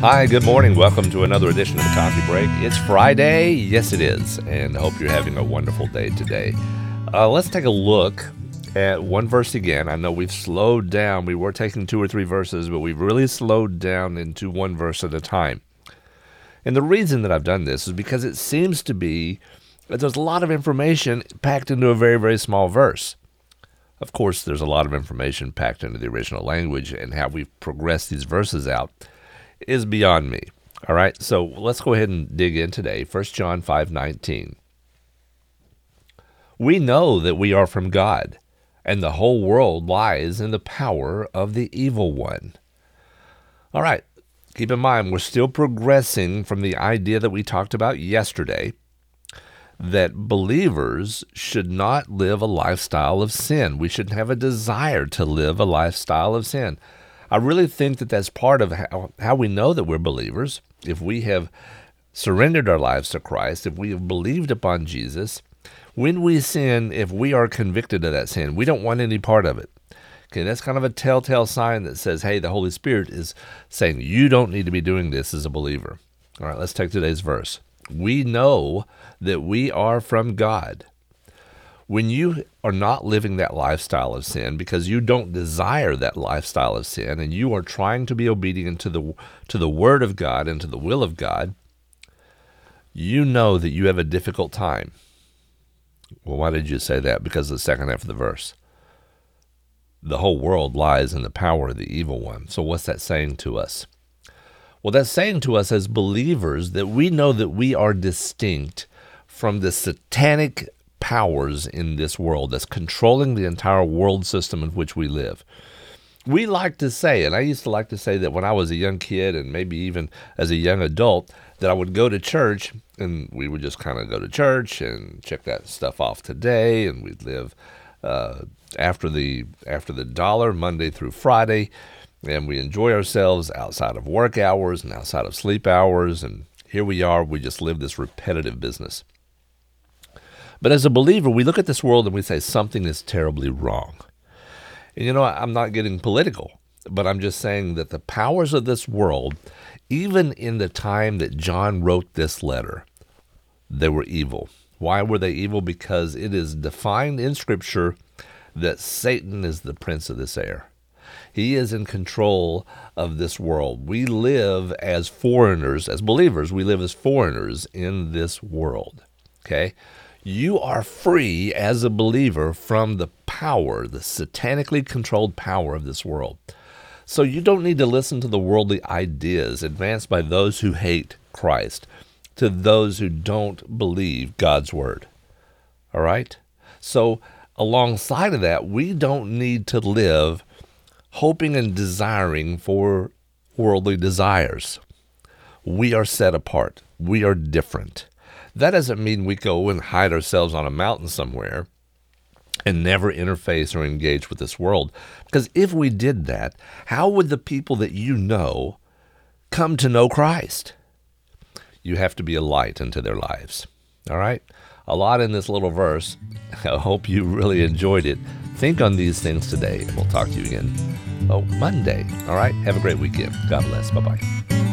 Hi, good morning. Welcome to another edition of the Coffee Break. It's Friday. Yes, it is. And I hope you're having a wonderful day today. Uh, let's take a look at one verse again. I know we've slowed down. We were taking two or three verses, but we've really slowed down into one verse at a time. And the reason that I've done this is because it seems to be that there's a lot of information packed into a very, very small verse. Of course, there's a lot of information packed into the original language, and how we've progressed these verses out is beyond me. All right, so let's go ahead and dig in today. 1 John 5 19. We know that we are from God, and the whole world lies in the power of the evil one. All right, keep in mind, we're still progressing from the idea that we talked about yesterday that believers should not live a lifestyle of sin. We shouldn't have a desire to live a lifestyle of sin. I really think that that's part of how, how we know that we're believers. If we have surrendered our lives to Christ, if we have believed upon Jesus, when we sin, if we are convicted of that sin, we don't want any part of it. Okay, that's kind of a telltale sign that says, hey, the Holy Spirit is saying you don't need to be doing this as a believer. All right, let's take today's verse we know that we are from God. When you are not living that lifestyle of sin because you don't desire that lifestyle of sin and you are trying to be obedient to the to the word of God and to the will of God, you know that you have a difficult time. Well, why did you say that? Because of the second half of the verse. The whole world lies in the power of the evil one. So what's that saying to us? Well, that's saying to us as believers that we know that we are distinct from the satanic powers in this world that's controlling the entire world system in which we live. We like to say, and I used to like to say that when I was a young kid and maybe even as a young adult, that I would go to church and we would just kind of go to church and check that stuff off today, and we'd live uh, after the after the dollar Monday through Friday, and we enjoy ourselves outside of work hours and outside of sleep hours. And here we are, we just live this repetitive business. But as a believer, we look at this world and we say something is terribly wrong. And you know, I'm not getting political, but I'm just saying that the powers of this world, even in the time that John wrote this letter, they were evil. Why were they evil? Because it is defined in Scripture that Satan is the prince of this air. He is in control of this world. We live as foreigners, as believers, we live as foreigners in this world. Okay? You are free as a believer from the power, the satanically controlled power of this world. So you don't need to listen to the worldly ideas advanced by those who hate Christ, to those who don't believe God's word. All right? So, alongside of that, we don't need to live hoping and desiring for worldly desires. We are set apart. We are different. That doesn't mean we go and hide ourselves on a mountain somewhere and never interface or engage with this world. Because if we did that, how would the people that you know come to know Christ? You have to be a light into their lives. All right? A lot in this little verse. I hope you really enjoyed it. Think on these things today, and we'll talk to you again oh, Monday. All right? Have a great weekend. God bless. Bye bye.